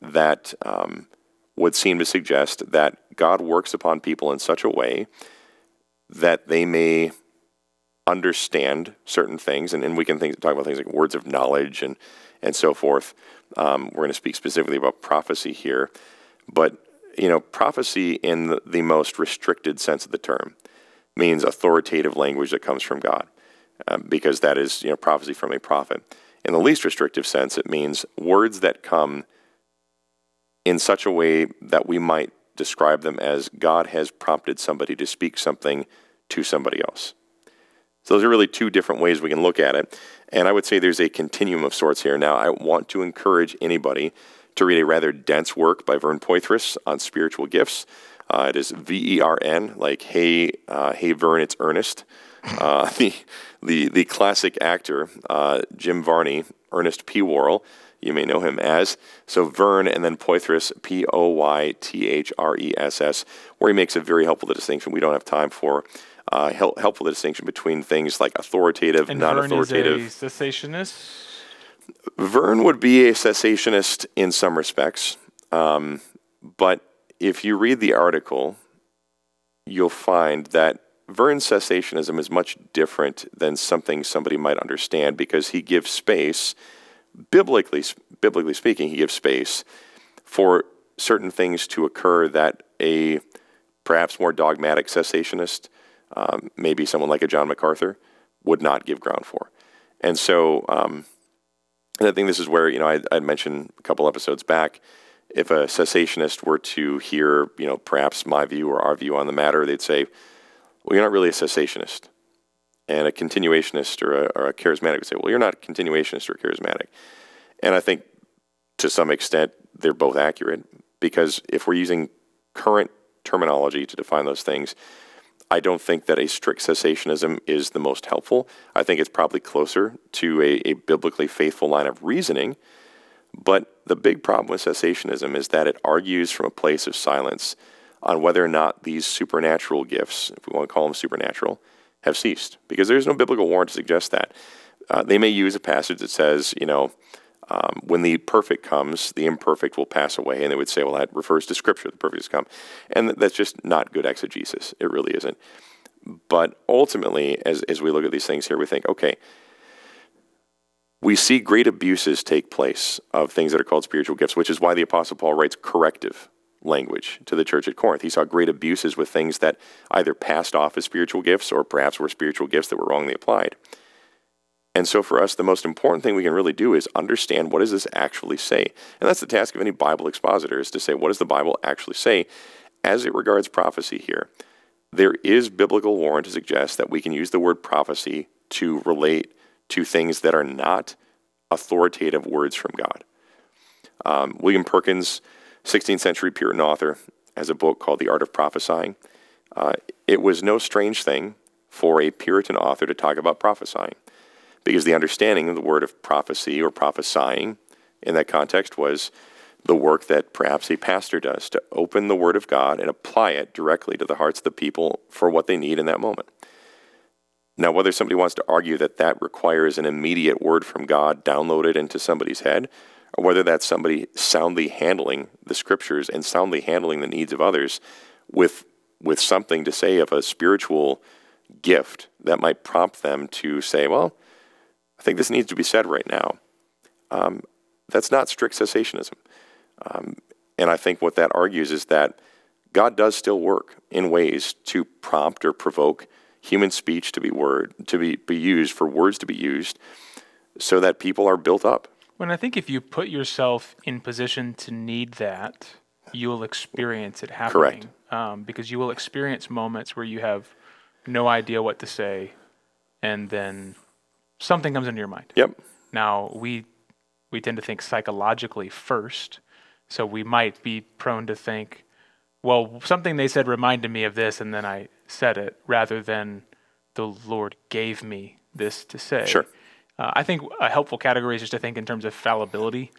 that um, would seem to suggest that God works upon people in such a way that they may understand certain things. And, and we can think, talk about things like words of knowledge and, and so forth. Um, we're going to speak specifically about prophecy here. But, you know, prophecy in the, the most restricted sense of the term means authoritative language that comes from God, um, because that is you know prophecy from a prophet. In the least restrictive sense, it means words that come in such a way that we might describe them as God has prompted somebody to speak something to somebody else. So those are really two different ways we can look at it. And I would say there's a continuum of sorts here. Now, I want to encourage anybody to read a rather dense work by Vern Poythress on spiritual gifts. Uh, it is V E R N, like hey, uh, hey Vern, it's Ernest. Uh, (laughs) the the the classic actor uh, Jim Varney, Ernest P. Worrell, you may know him as. So Vern and then Poythress, P O Y T H R E S S, where he makes a very helpful distinction we don't have time for. Uh, help, helpful distinction between things like authoritative and non-authoritative. Vern is a cessationist. Vern would be a cessationist in some respects, um, but if you read the article, you'll find that Vern's cessationism is much different than something somebody might understand because he gives space, biblically, biblically speaking, he gives space for certain things to occur that a perhaps more dogmatic cessationist, um, maybe someone like a John MacArthur, would not give ground for. And so, um, and I think this is where, you know, I, I mentioned a couple episodes back, if a cessationist were to hear, you know, perhaps my view or our view on the matter, they'd say, well, you're not really a cessationist. And a continuationist or a, or a charismatic would say, well, you're not a continuationist or a charismatic. And I think to some extent they're both accurate because if we're using current terminology to define those things, I don't think that a strict cessationism is the most helpful. I think it's probably closer to a, a biblically faithful line of reasoning. But the big problem with cessationism is that it argues from a place of silence on whether or not these supernatural gifts, if we want to call them supernatural, have ceased. Because there's no biblical warrant to suggest that. Uh, they may use a passage that says, you know, um, when the perfect comes, the imperfect will pass away. And they would say, well, that refers to Scripture, the perfect has come. And that's just not good exegesis. It really isn't. But ultimately, as, as we look at these things here, we think, okay, we see great abuses take place of things that are called spiritual gifts, which is why the Apostle Paul writes corrective language to the church at Corinth. He saw great abuses with things that either passed off as spiritual gifts or perhaps were spiritual gifts that were wrongly applied. And so for us, the most important thing we can really do is understand what does this actually say? And that's the task of any Bible expositor is to say, what does the Bible actually say as it regards prophecy here? There is biblical warrant to suggest that we can use the word prophecy to relate to things that are not authoritative words from God. Um, William Perkins 16th century Puritan author, has a book called The Art of Prophesying. Uh, it was no strange thing for a Puritan author to talk about prophesying because the understanding of the word of prophecy or prophesying in that context was the work that perhaps a pastor does to open the word of God and apply it directly to the hearts of the people for what they need in that moment. Now, whether somebody wants to argue that that requires an immediate word from God downloaded into somebody's head, or whether that's somebody soundly handling the scriptures and soundly handling the needs of others with with something to say of a spiritual gift that might prompt them to say, well, I think this needs to be said right now. Um, that's not strict cessationism. Um, and I think what that argues is that God does still work in ways to prompt or provoke human speech to be word to be, be used for words to be used so that people are built up when I think if you put yourself in position to need that, you will experience it happening. Correct. Um, because you will experience moments where you have no idea what to say, and then something comes into your mind. Yep. Now we we tend to think psychologically first, so we might be prone to think, well, something they said reminded me of this, and then I said it, rather than the Lord gave me this to say. Sure. Uh, I think a helpful category is just to think in terms of fallibility.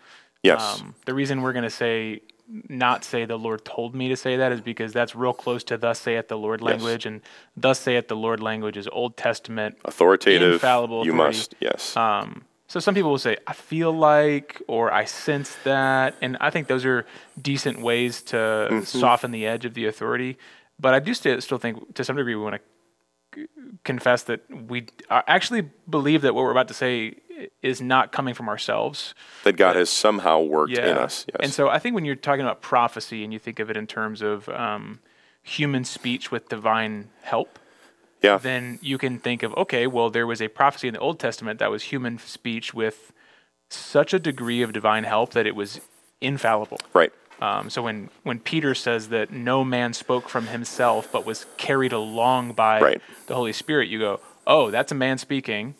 Yes. Um, the reason we're going to say not say the Lord told me to say that is because that's real close to thus saith the Lord language, yes. and thus saith the Lord language is Old Testament, authoritative, infallible. You must, yes. Um, so some people will say, I feel like, or I sense that, and I think those are decent ways to mm-hmm. soften the edge of the authority. But I do still think, to some degree, we want to confess that we actually believe that what we're about to say is not coming from ourselves. That God has somehow worked yeah. in us. Yes. And so I think when you're talking about prophecy and you think of it in terms of um, human speech with divine help, Yeah. then you can think of okay, well, there was a prophecy in the Old Testament that was human speech with such a degree of divine help that it was infallible. Right. Um, so when when Peter says that no man spoke from himself but was carried along by Right. the Holy Spirit, you go, oh, that's a man speaking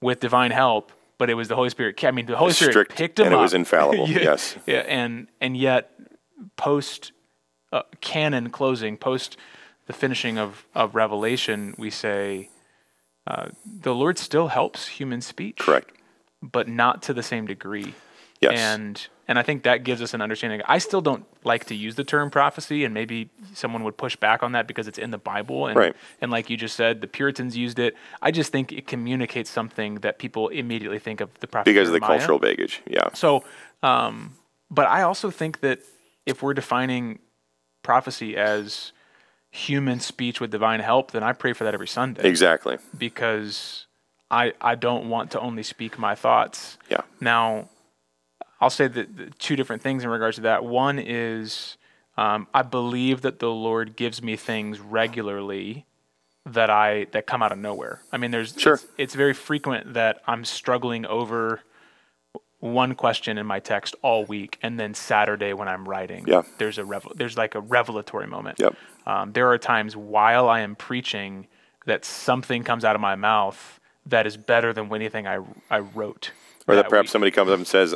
with divine help, but it was the Holy Spirit. I mean, the Holy Spirit Strict, picked him up. and it was (laughs) infallible, yeah, yes. Yeah, and and yet post uh, canon closing, post the finishing of of Revelation, we say uh, the Lord still helps human speech, Correct. but not to the same degree. Yes. And and I think that gives us an understanding. I still don't like to use the term prophecy, and maybe someone would push back on that because it's in the Bible. And, Right. and like you just said, the Puritans used it. I just think it communicates something that people immediately think of the prophet because of the cultural baggage. Yeah. So, um, but I also think that if we're defining prophecy as human speech with divine help, then I pray for that every Sunday Exactly. because I I don't want to only speak my thoughts. Yeah. Now, I'll say that the two different things in regards to that. One is um, I believe that the Lord gives me things regularly that I that come out of nowhere. I mean, there's Sure. it's, it's very frequent that I'm struggling over one question in my text all week, and then Saturday when I'm writing, Yeah. there's a revel- there's like a revelatory moment. Yep. Um, there are times while I am preaching that something comes out of my mouth that is better than anything I I wrote. Or that that perhaps week. somebody comes up and says,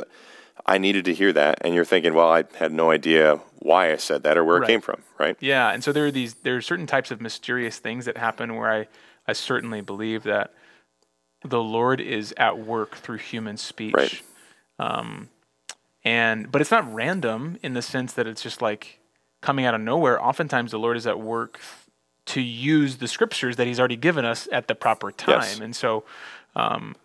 I needed to hear that. And you're thinking, well, I had no idea why I said that or where Right. it came from, right? Yeah, and so there are these there are certain types of mysterious things that happen where I I certainly believe that the Lord is at work through human speech. Right. Um, and but it's not random in the sense that it's just like coming out of nowhere. Oftentimes the Lord is at work to use the scriptures that He's already given us at the proper time. Yes. And so um,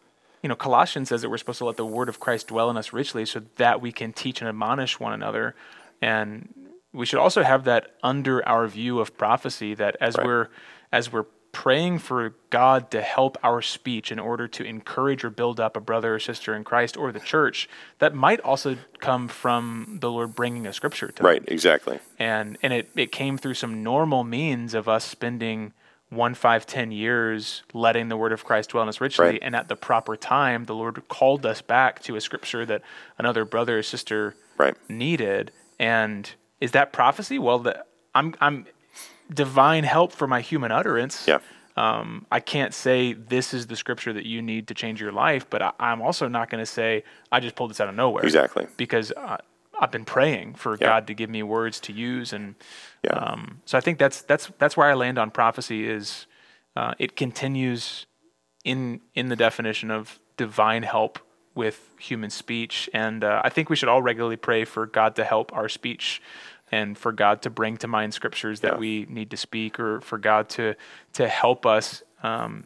you know, Colossians says that we're supposed to let the word of Christ dwell in us richly so that we can teach and admonish one another. And we should also have that under our view of prophecy that as Right. we're as we're praying for God to help our speech in order to encourage or build up a brother or sister in Christ or the church, that might also come from the Lord bringing a scripture to them Right, exactly. and and it, it came through some normal means of us spending one five ten years letting the word of christ dwell in us richly Right. and at the proper time the lord called us back to a scripture that another brother or sister Right. needed and is that prophecy well the, i'm i'm divine help for my human utterance Yeah. um, I can't say this is the scripture that you need to change your life, but I, I'm also not going to say I just pulled this out of nowhere. Exactly. Because uh, I've been praying for Yeah. God to give me words to use, and Yeah. um, so I think that's that's that's where I land on prophecy. Is uh, it continues in in the definition of divine help with human speech, and uh, I think we should all regularly pray for God to help our speech. And for God to bring to mind scriptures that Yeah. we need to speak, or for God to to help us um,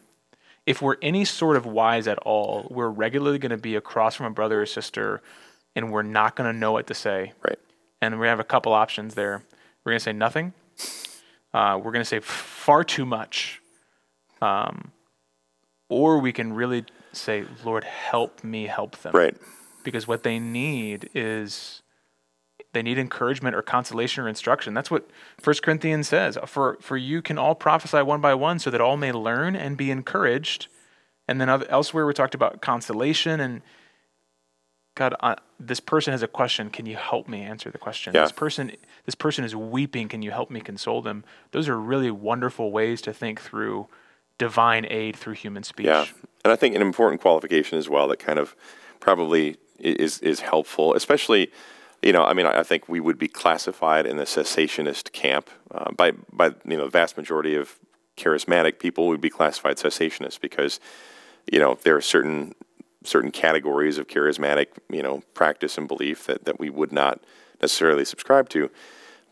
if we're any sort of wise at all, we're regularly going to be across from a brother or sister and we're not going to know what to say. Right. And we have a couple options there. We're going to say nothing. Uh, we're going to say far too much. Um, or we can really say, Lord, help me help them. Right. Because what they need is they need encouragement or consolation or instruction. That's what 1 Corinthians says. For, for you can all prophesy one by one so that all may learn and be encouraged. And then other, elsewhere we talked about consolation and God, uh, this person has a question. Can you help me answer the question? Yeah. This person, this person is weeping. Can you help me console them? Those are really wonderful ways to think through divine aid through human speech. Yeah, and I think an important qualification as well that kind of probably is is helpful, especially, you know, I mean, I I think we would be classified in the cessationist camp uh, by by you know the vast majority of charismatic people would be classified cessationists because, you know, there are certain certain categories of charismatic you know practice and belief that that we would not necessarily subscribe to,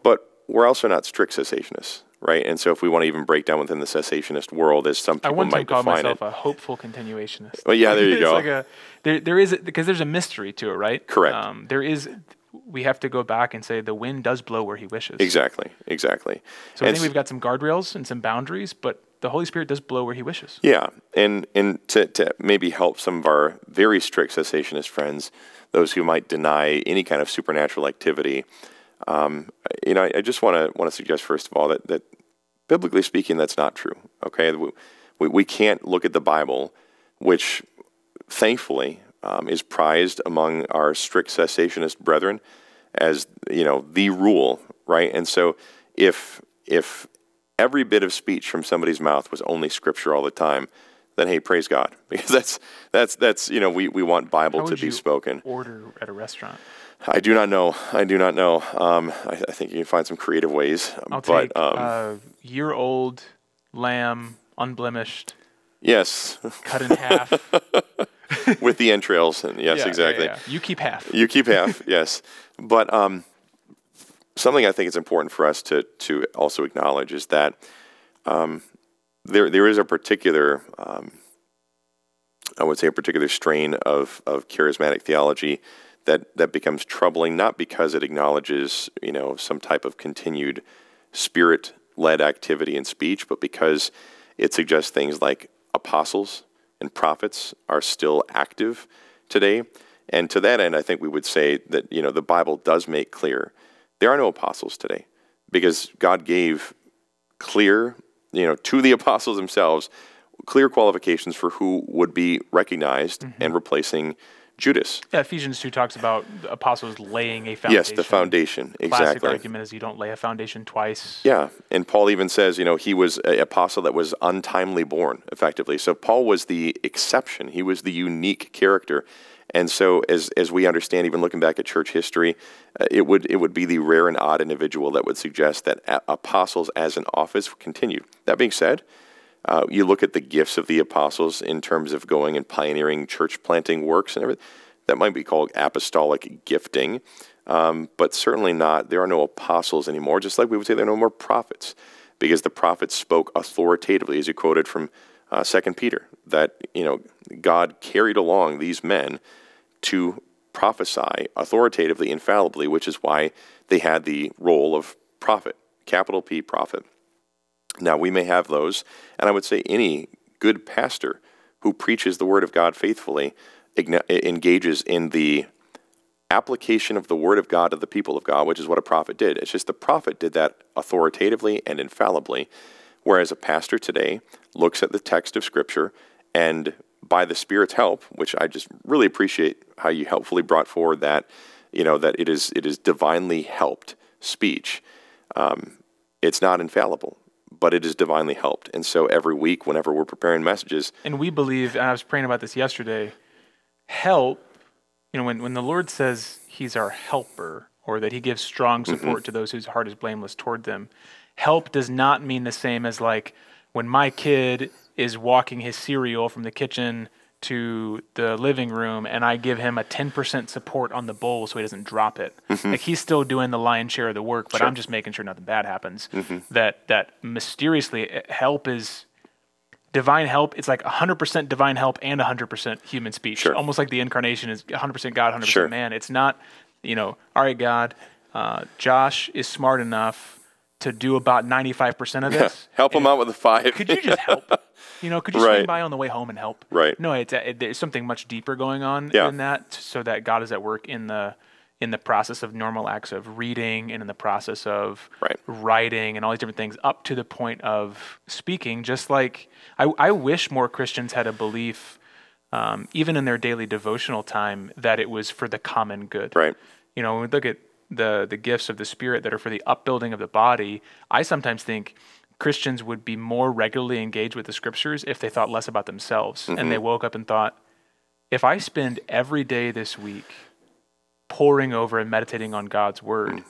but we're also not strict cessationists. Right, and so if we want to even break down within the cessationist world, as some I people time might define myself it, a hopeful continuationist. Well, yeah, there you (laughs) go. Like a, there, there is because there's a mystery to it, right? Correct. Um, there is. We have to go back and say the wind does blow where he wishes. Exactly, exactly. So I think we've got some guardrails and some boundaries, but the Holy Spirit does blow where he wishes. Yeah, and and to, to maybe help some of our very strict cessationist friends, those who might deny any kind of supernatural activity, um, you know, I, I just want to want to suggest first of all that that biblically speaking, that's not true. Okay, we, we can't look at the Bible, which thankfully um, is prized among our strict cessationist brethren as you know the rule, right? And so if if every bit of speech from somebody's mouth was only scripture all the time, then hey, praise God, (laughs) because that's that's that's you know we, we want Bible How to be spoken. Order at a restaurant. I do not know. I do not know. Um, I, I, think you can find some creative ways. I'll but, take um, a year old lamb, unblemished. Yes. Cut in half. (laughs) With the entrails. And yes, yeah, exactly. Yeah, yeah. You keep half. You keep half, (laughs) yes. But um, something I think is important for us to, to also acknowledge is that um, there, there is a particular, um, I would say, a particular strain of, of charismatic theology that, that becomes troubling, not because it acknowledges, you know, some type of continued spirit led activity in speech, but because it suggests things like apostles and prophets are still active today. And to that end, I think we would say that, you know, the Bible does make clear there are no apostles today because God gave clear, you know, to the (laughs) apostles themselves, clear qualifications for who would be recognized mm-hmm. and replacing Judas. Yeah, Ephesians 2 talks about the apostles laying a foundation. Yes, the foundation. Classic exactly. argument is you don't lay a foundation twice. Yeah, and Paul even says, you know, he was an apostle that was untimely born, effectively. So Paul was the exception. He was the unique character. And so, as, as we understand, even looking back at church history, uh, it would it would be the rare and odd individual that would suggest that apostles as an office continued. That being said, uh, you look at the gifts of the apostles in terms of going and pioneering church planting works and everything. That might be called apostolic gifting, um, but certainly not. There are no apostles anymore, just like we would say there are no more prophets, because the prophets spoke authoritatively, as you quoted from uh, Second Peter, that you know God carried along these men to prophesy authoritatively, infallibly, which is why they had the role of prophet, capital P prophet. Now, we may have those, and I would say any good pastor who preaches the Word of God faithfully engages in the application of the Word of God to the people of God, which is what a prophet did. It's just the prophet did that authoritatively and infallibly, whereas a pastor today looks at the text of Scripture and by the Spirit's help, which I just really appreciate how you helpfully brought forward that, you know, that it is it is divinely helped speech. Um, it's not infallible but it is divinely helped. And so every week, whenever we're preparing messages, and we believe, and I was praying about this yesterday, help. You know, when when the Lord says He's our helper, or that He gives strong mm-hmm. support mm-hmm. to those whose heart is blameless toward them, help does not mean the same as like when my kid is walking his cereal from the kitchen to the living room and I give him a 10% support on the bowl so he doesn't drop it. Mm-hmm. Like he's still doing the lion's share of the work, but sure. I'm just making sure nothing bad happens. Mm-hmm. That that mysteriously eh, help is divine help. It's like 100% divine help and 100% human speech. Sure. Almost like the incarnation is 100% God, 100% sure. man. It's not, you know, all right, God, uh, Josh is smart enough to do about 95% of this. help him out with the five. could you just help? (laughs) You know, could you right. swing by on the way home and help? Right. No, it's it, there's something much deeper going on yeah. in that, so that God is at work in the in the process of normal acts of reading and in the process of right. writing and all these different things up to the point of speaking. Just like I, I wish more Christians had a belief, um, even in their daily devotional time, that it was for the common good. Right. You know, when we look at the the gifts of the Spirit that are for the upbuilding of the body, I sometimes think Christians would be more regularly engaged with the scriptures if they thought less about themselves mm-hmm. and they mm-hmm. woke up and thought, if I spend every day this week poring over and meditating on God's word, mm.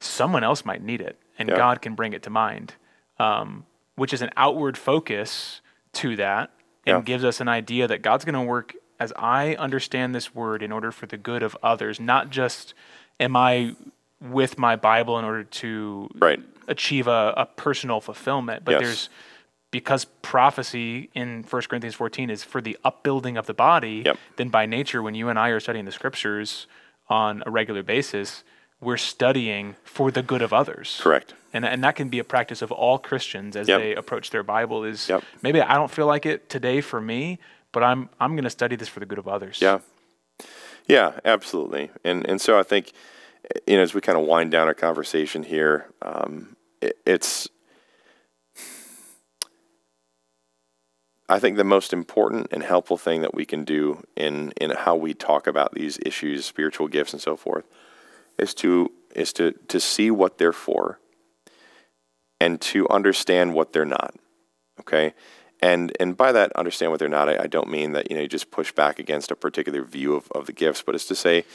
someone else might need it and yeah. God can bring it to mind, um, which is an outward focus to that and yeah. gives us an idea that God's going to work as I understand this word in order for the good of others, not just am I with my Bible in order to right achieve a, a personal fulfillment. But yes. there's because prophecy in 1 Corinthians 14 is for the upbuilding of the body, yep. then by nature, when you and I are studying the scriptures on a regular basis, we're studying for the good of others. Correct. And, and that can be a practice of all Christians as yep. they approach their Bible is yep. maybe I don't feel like it today for me, but I'm I'm going to study this for the good of others. Yeah. Yeah, absolutely. And and so I think you know as we kind of wind down our conversation here, um, it, it's I think the most important and helpful thing that we can do in in how we talk about these issues, spiritual gifts, and so forth, is to is to to see what they're for, and to understand what they're not. Okay, and and by that understand what they're not, I, I don't mean that you know you just push back against a particular view of, of the gifts, but it's to say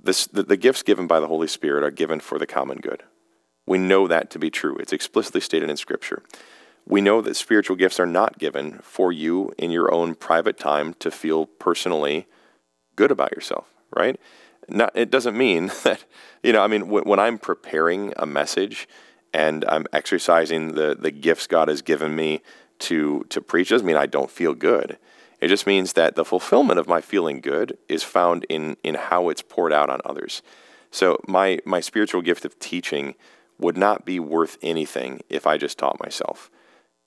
this the, the gifts given by the Holy Spirit are given for the common good. We know that to be true. It's explicitly stated in Scripture. We know that spiritual gifts are not given for you in your own private time to feel personally good about yourself, right? Not, it doesn't mean (laughs) that, you know, I mean, when, when I'm preparing a message and I'm exercising the, the gifts God has given me to, to preach, doesn't mean I don't feel good. It just means that the fulfillment of my feeling good is found in, in how it's poured out on others. So my, my spiritual gift of teaching would not be worth anything if I just taught myself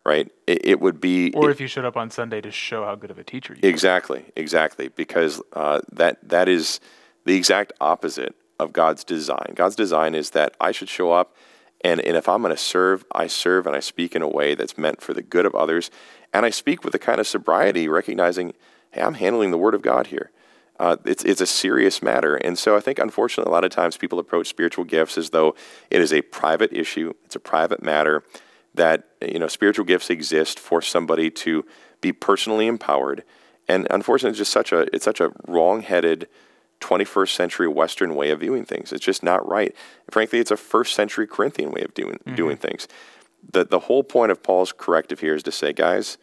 right? It, it would be, or it, if you showed up on Sunday to show how good of a teacher you are. exactly, exactly, because uh, that that is the exact opposite of God's design. God's design is that I should show up, and and if I'm going to serve, I serve and I speak in a way that's meant for the good of others, and I speak with a kind of sobriety, recognizing, hey, I'm handling the Word of God here. Uh, it's it's a serious matter, and so I think unfortunately a lot of times people approach spiritual gifts as though it is a private issue, it's a private matter that you know spiritual gifts exist for somebody to be personally empowered. And unfortunately, it's just such a it's such a wrong-headed 21st century Western way of viewing things. It's just not right. Frankly, it's a first century Corinthian way of doing mm-hmm. doing things. The the whole point of Paul's corrective here is to say, guys,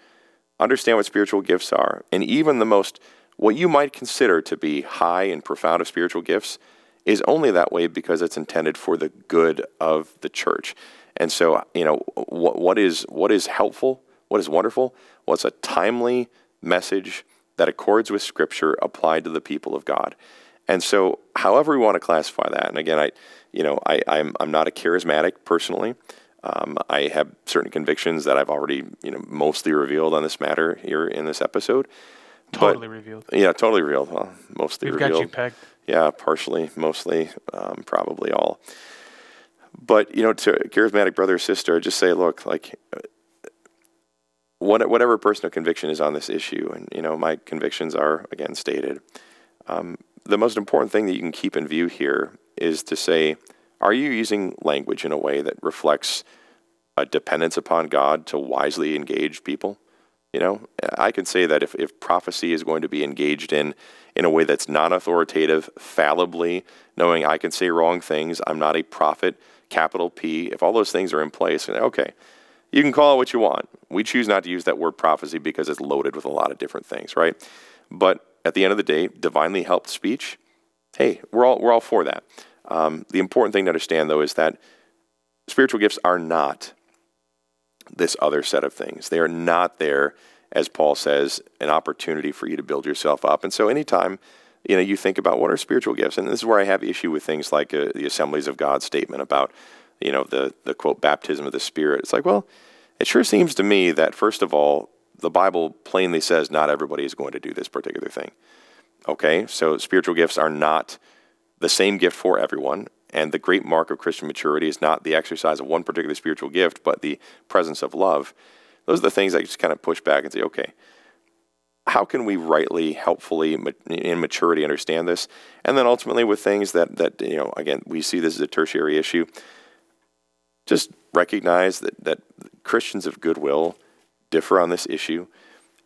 understand what spiritual gifts are, and even the most what you might consider to be high and profound of spiritual gifts is only that way because it's intended for the good of the church. And so, you know, what, what is what is helpful? What is wonderful? What's a timely message that accords with Scripture applied to the people of God? And so, however we want to classify that, and again, I, you know, I, I'm I'm not a charismatic personally. Um, I have certain convictions that I've already, you know, mostly revealed on this matter here in this episode. Totally but, revealed. Yeah, totally revealed. Well, mostly We've revealed. got you pegged. Yeah, partially, mostly, um, probably all. But you know, to charismatic brother or sister, I just say, look, like whatever personal conviction is on this issue, and you know, my convictions are again stated. Um, the most important thing that you can keep in view here is to say, are you using language in a way that reflects a dependence upon God to wisely engage people? You know, I can say that if, if prophecy is going to be engaged in in a way that's non authoritative, fallibly, knowing I can say wrong things, I'm not a prophet, capital P, if all those things are in place, okay, you can call it what you want. We choose not to use that word prophecy because it's loaded with a lot of different things, right? But at the end of the day, divinely helped speech, hey, we're all, we're all for that. Um, the important thing to understand, though, is that spiritual gifts are not this other set of things. They are not there, as Paul says, an opportunity for you to build yourself up. And so, anytime you know, you think about what are spiritual gifts, and this is where I have issue with things like uh, the Assemblies of God statement about, you know, the the quote baptism of the Spirit. It's like, well, it sure seems to me that first of all, the Bible plainly says not everybody is going to do this particular thing. Okay, so spiritual gifts are not the same gift for everyone, and the great mark of Christian maturity is not the exercise of one particular spiritual gift, but the presence of love. Those are the things I just kind of push back and say, okay, how can we rightly, helpfully, in maturity understand this? And then ultimately with things that, that you know, again, we see this as a tertiary issue, just recognize that, that Christians of goodwill differ on this issue.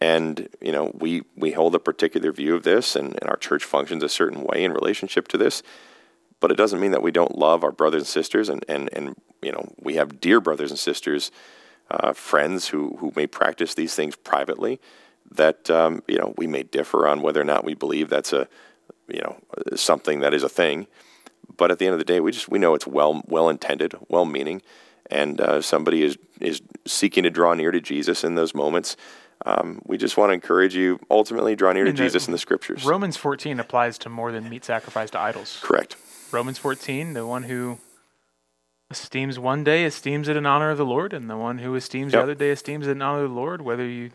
And, you know, we, we hold a particular view of this and, and our church functions a certain way in relationship to this. But it doesn't mean that we don't love our brothers and sisters and, and, and you know, we have dear brothers and sisters, uh, friends who, who may practice these things privately that um, you know we may differ on whether or not we believe that's a you know something that is a thing. But at the end of the day, we just we know it's well well intended, well meaning, and uh, somebody is is seeking to draw near to Jesus in those moments. Um, we just want to encourage you ultimately draw near to Jesus in the scriptures. Romans 14 applies to more than meat sacrificed to idols. Correct. Romans 14, the one who esteems one day esteems it in honor of the Lord, and the one who esteems yep. the other day esteems it in honor of the Lord, whether you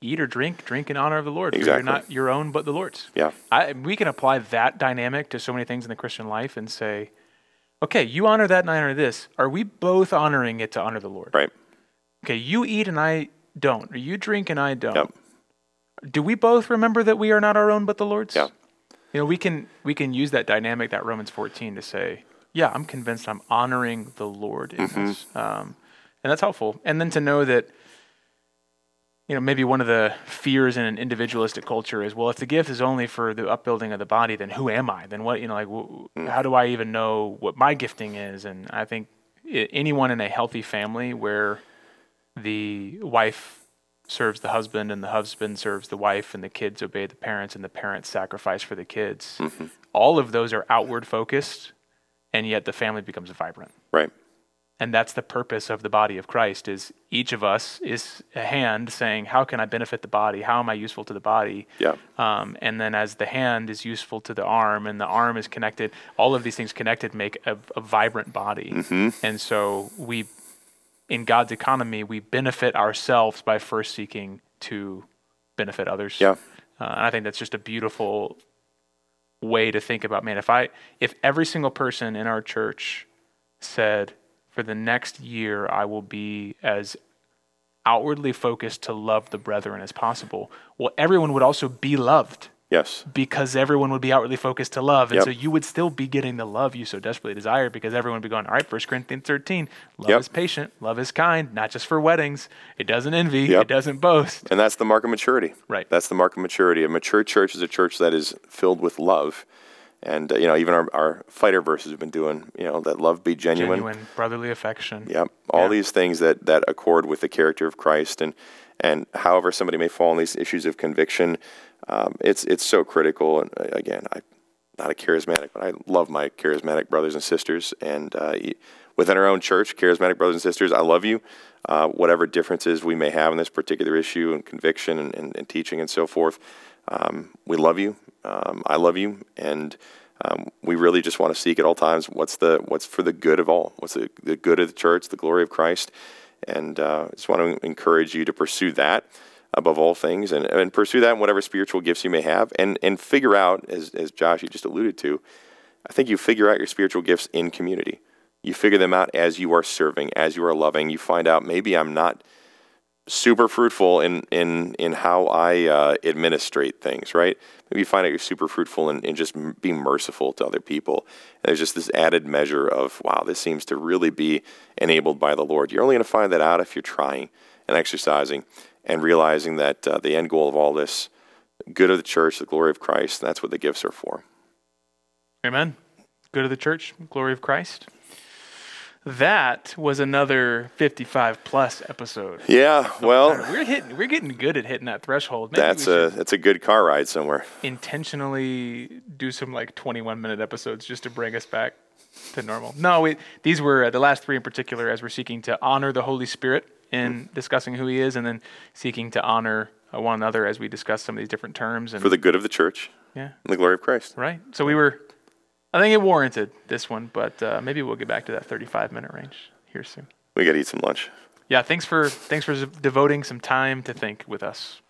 eat or drink, drink in honor of the Lord. Exactly. you're not your own, but the Lord's. Yeah. I, we can apply that dynamic to so many things in the Christian life and say, okay, you honor that and I honor this. Are we both honoring it to honor the Lord? Right. Okay, you eat and I don't, or you drink and I don't, Yep. do we both remember that we are not our own but the Lord's? Yeah. You know, we can we can use that dynamic, that Romans 14, to say, yeah, I'm convinced I'm honoring the Lord in Mm-hmm. this, um, and that's helpful. And then to know that, you know, maybe one of the fears in an individualistic culture is, well, if the gift is only for the upbuilding of the body, then who am I? Then what? You know, like, w- Mm. how do I even know what my gifting is? And I think i anyone in a healthy family where the wife serves the husband and the husband serves the wife and the kids obey the parents and the parents sacrifice for the kids all of those are outward focused and yet the family becomes vibrant Right. And that's the purpose of the body of christ is each of us is a hand saying how can i benefit the body? How am i useful to the body? Yeah. um, and then as the hand is useful to the arm and the arm is connected all of these things connected make a, a vibrant body. And so we in god's economy we benefit ourselves by first seeking to benefit others. Yeah. uh, and i think that's just a beautiful way to think about man if i if every single person in our church said for the next year i will be as outwardly focused to love the brethren as possible well everyone would also be loved Yes. because everyone would be outwardly focused to love and Yep. so you would still be getting the love you so desperately desire because everyone would be going all right 1 corinthians 13 love Yep. is patient love is kind not just for weddings it doesn't envy Yep. it doesn't boast And that's the mark of maturity. Right. That's the mark of maturity. A mature church is a church that is filled with love. And, uh, you know, even our, our fighter verses have been doing, you know, that love be genuine. genuine brotherly affection Yep. All Yeah. these things that, that accord with the character of Christ. And, and however somebody may fall on these issues of conviction, um, it's, it's so critical. And uh, again, I'm not a charismatic, but I love my charismatic brothers and sisters. And uh, within our own church, charismatic brothers and sisters, I love you. Uh, whatever differences we may have in this particular issue and conviction and, and, and teaching and so forth, um, we love you. Um, I love you. And um, we really just want to seek at all times what's the what's for the good of all, what's the, the good of the church, the glory of Christ, and uh, just want to encourage you to pursue that above all things, and, and pursue that in whatever spiritual gifts you may have, and and figure out, as as Josh you just alluded to, I think you figure out your spiritual gifts in community. You figure them out as you are serving, as you are loving. You find out maybe I'm not super fruitful in in in how I uh, administrate things, right? Maybe you find out you're super fruitful in, in just being merciful to other people. And there's just this added measure of wow, this seems to really be enabled by the Lord. You're only going to find that out if you're trying and exercising and realizing that uh, the end goal of all this, good of the church, the glory of Christ, that's what the gifts are for. Amen. Go to the church, glory of Christ. That was another 55 plus episode. Yeah, well, We're hitting, we're getting good at hitting that threshold. Maybe that's a that's a good car ride somewhere. intentionally do some like 21 minute episodes just to bring us back to normal. No, we, these were uh, the last three in particular as we're seeking to honor the Holy Spirit in discussing who He is, and then seeking to honor uh, one another as we discuss some of these different terms. And For the good of the church yeah, and the glory of Christ. right. So we were, I think it warranted this one, but uh, maybe we'll get back to that 35 minute range here soon. We got to eat some lunch. Yeah, thanks for thanks for devoting some time to think with us.